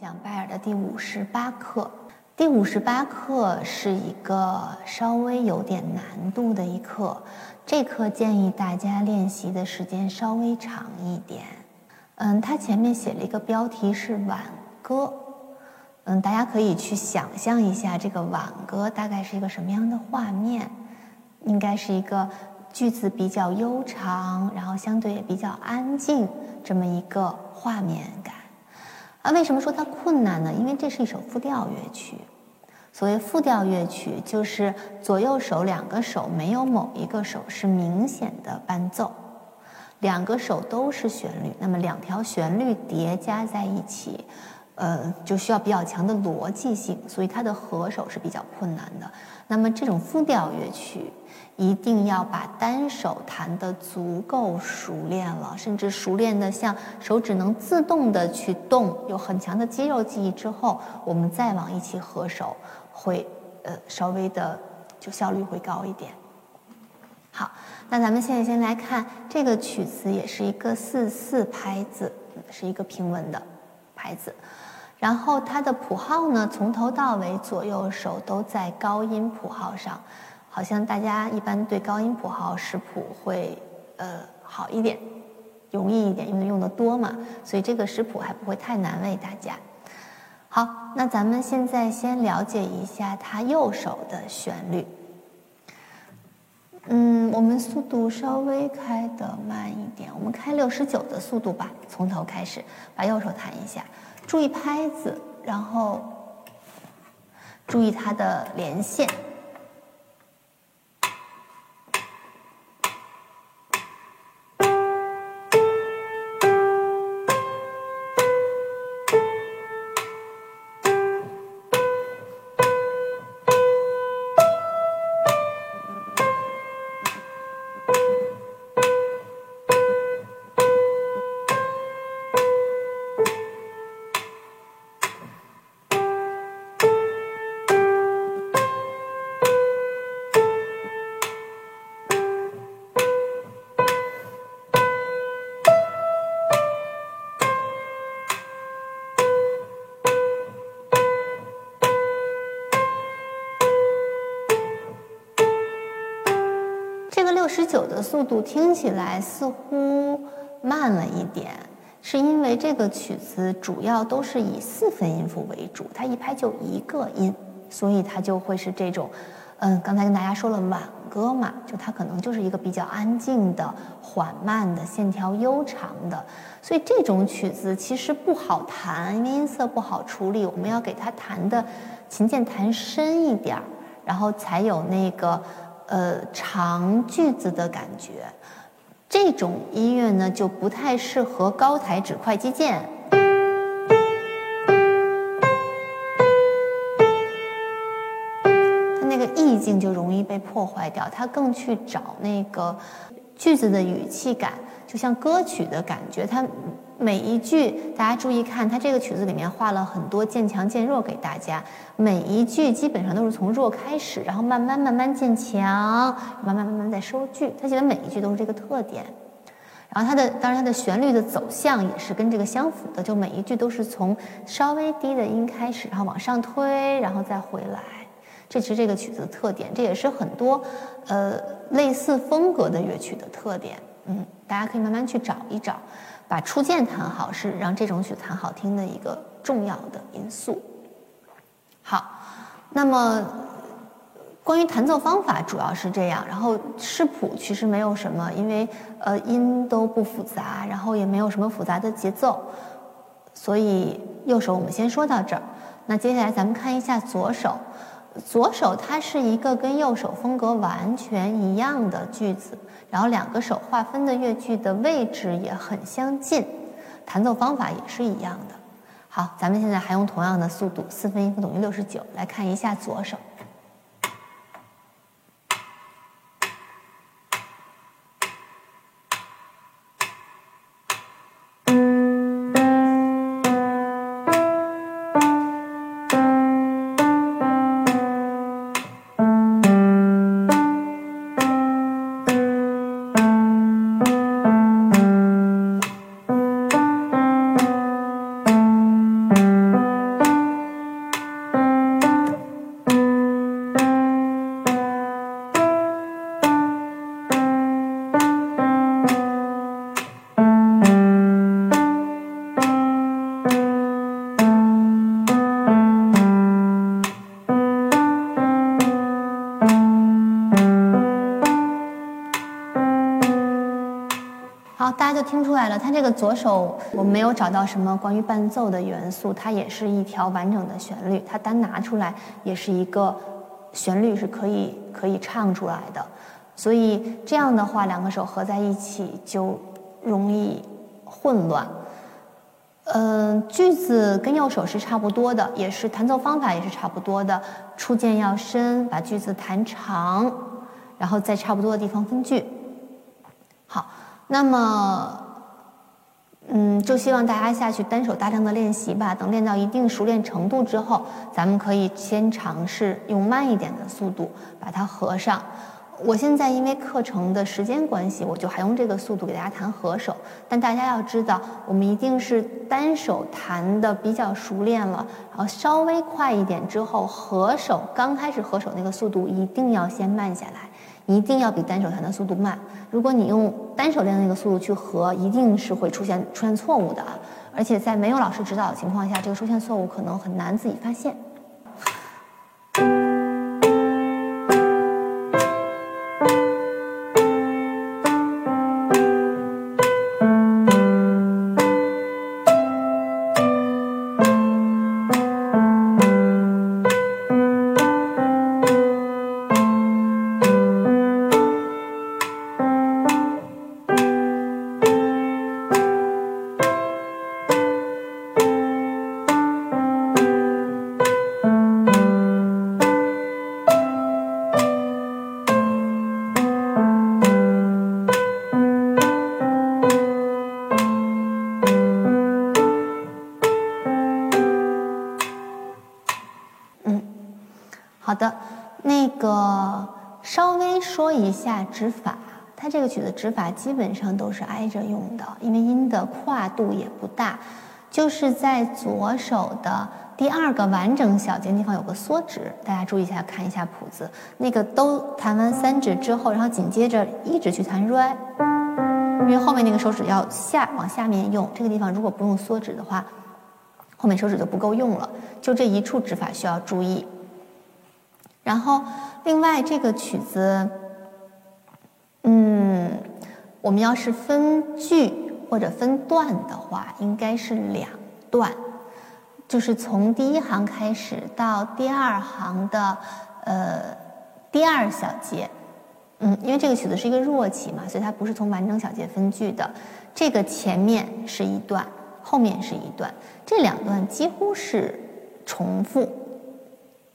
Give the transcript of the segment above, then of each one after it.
讲拜尔的第五十八课。第五十八课是一个稍微有点难度的一课，这课建议大家练习的时间稍微长一点。嗯，它前面写了一个标题是挽歌，嗯，大家可以去想象一下这个挽歌大概是一个什么样的画面，应该是一个句子比较悠长，然后相对也比较安静这么一个画面感。啊，为什么说它困难呢？因为这是一首复调乐曲。所谓复调乐曲，就是左右手两个手没有某一个手是明显的伴奏，两个手都是旋律。那么两条旋律叠加在一起，呃，就需要比较强的逻辑性，所以它的合手是比较困难的。那么这种复调乐曲。一定要把单手弹得足够熟练了，甚至熟练的像手指能自动的去动，有很强的肌肉记忆之后，我们再往一起合手，会呃稍微的就效率会高一点。好，那咱们现在先来看这个曲子，也是一个四四拍子，是一个平稳的拍子。然后它的谱号呢，从头到尾左右手都在高音谱号上。好像大家一般对高音谱号识谱会呃好一点，容易一点，因为用的多嘛，所以这个识谱还不会太难为大家。好，那咱们现在先了解一下它右手的旋律。嗯，我们速度稍微开的慢一点，我们开六十九的速度吧，从头开始，把右手弹一下，注意拍子，然后注意它的连线。这个六十九的速度听起来似乎慢了一点，是因为这个曲子主要都是以四分音符为主，它一拍就一个音，所以它就会是这种，嗯，刚才跟大家说了挽歌嘛，就它可能就是一个比较安静的、缓慢的、线条悠长的，所以这种曲子其实不好弹，因为音色不好处理，我们要给它弹的琴键弹深一点儿，然后才有那个。呃，长句子的感觉，这种音乐呢就不太适合高台指快击键，它那个意境就容易被破坏掉。它更去找那个句子的语气感，就像歌曲的感觉，它。每一句，大家注意看，它这个曲子里面画了很多渐强渐弱给大家。每一句基本上都是从弱开始，然后慢慢慢慢渐强，慢慢慢慢再收句。它写的每一句都是这个特点。然后它的，当然它的旋律的走向也是跟这个相符的，就每一句都是从稍微低的音开始，然后往上推，然后再回来。这是这个曲子的特点，这也是很多呃类似风格的乐曲的特点。嗯，大家可以慢慢去找一找。把初键弹好是让这种曲弹好听的一个重要的因素。好，那么关于弹奏方法主要是这样，然后视谱其实没有什么，因为呃音都不复杂，然后也没有什么复杂的节奏，所以右手我们先说到这儿。那接下来咱们看一下左手，左手它是一个跟右手风格完全一样的句子。然后两个手划分的乐句的位置也很相近，弹奏方法也是一样的。好，咱们现在还用同样的速度，四分音符等于六十九，来看一下左手。听出来了，它这个左手我没有找到什么关于伴奏的元素，它也是一条完整的旋律，它单拿出来也是一个旋律是可以可以唱出来的，所以这样的话两个手合在一起就容易混乱。嗯，句子跟右手是差不多的，也是弹奏方法也是差不多的，触键要深，把句子弹长，然后在差不多的地方分句。那么，嗯，就希望大家下去单手大量的练习吧。等练到一定熟练程度之后，咱们可以先尝试用慢一点的速度把它合上。我现在因为课程的时间关系，我就还用这个速度给大家弹合手。但大家要知道，我们一定是单手弹的比较熟练了，然后稍微快一点之后，合手刚开始合手那个速度一定要先慢下来，一定要比单手弹的速度慢。如果你用单手练的那个速度去合，一定是会出现出现错误的啊！而且在没有老师指导的情况下，这个出现错误可能很难自己发现。好的，那个稍微说一下指法，它这个曲子指法基本上都是挨着用的，因为音的跨度也不大，就是在左手的第二个完整小节地方有个缩指，大家注意一下，看一下谱子，那个都弹完三指之后，然后紧接着一直去弹 re，因为后面那个手指要下往下面用，这个地方如果不用缩指的话，后面手指就不够用了，就这一处指法需要注意。然后，另外这个曲子，嗯，我们要是分句或者分段的话，应该是两段，就是从第一行开始到第二行的呃第二小节，嗯，因为这个曲子是一个弱起嘛，所以它不是从完整小节分句的。这个前面是一段，后面是一段，这两段几乎是重复。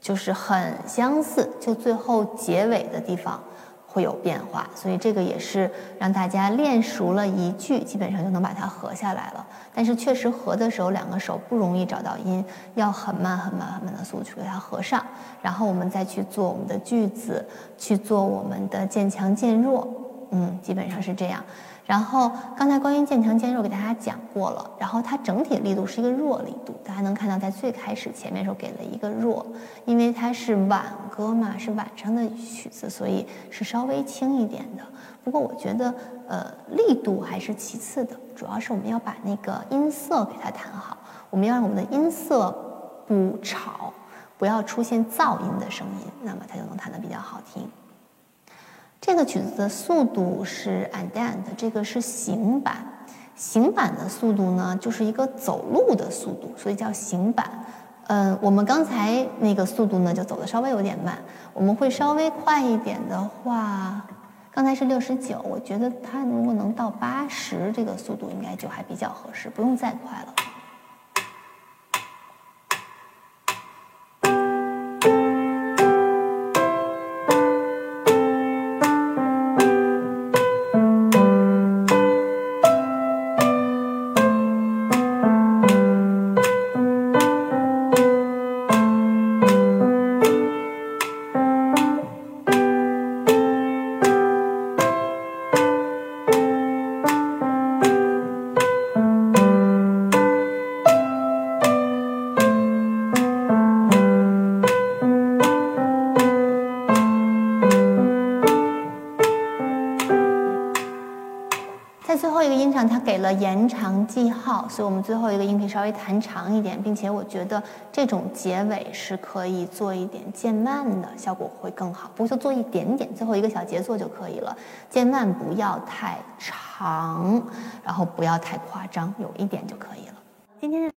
就是很相似，就最后结尾的地方会有变化，所以这个也是让大家练熟了一句，基本上就能把它合下来了。但是确实合的时候，两个手不容易找到音，要很慢很慢很慢的速度去给它合上，然后我们再去做我们的句子，去做我们的渐强渐弱，嗯，基本上是这样。然后刚才关于渐强渐弱给大家讲过了，然后它整体力度是一个弱力度，大家能看到在最开始前面时候给了一个弱，因为它是晚歌嘛，是晚上的曲子，所以是稍微轻一点的。不过我觉得，呃，力度还是其次的，主要是我们要把那个音色给它弹好，我们要让我们的音色不吵，不要出现噪音的声音，那么它就能弹得比较好听。这个曲子的速度是 andante，这个是行板。行板的速度呢，就是一个走路的速度，所以叫行板。嗯，我们刚才那个速度呢，就走的稍微有点慢。我们会稍微快一点的话，刚才是六十九，我觉得它如果能到八十，这个速度应该就还比较合适，不用再快了。在最后一个音上它给了延长记号，所以我们最后一个音可以稍微弹长一点，并且我觉得这种结尾是可以做一点渐慢的，效果会更好。不过就做一点点，最后一个小节奏就可以了。渐慢不要太长，然后不要太夸张，有一点就可以了。今天的。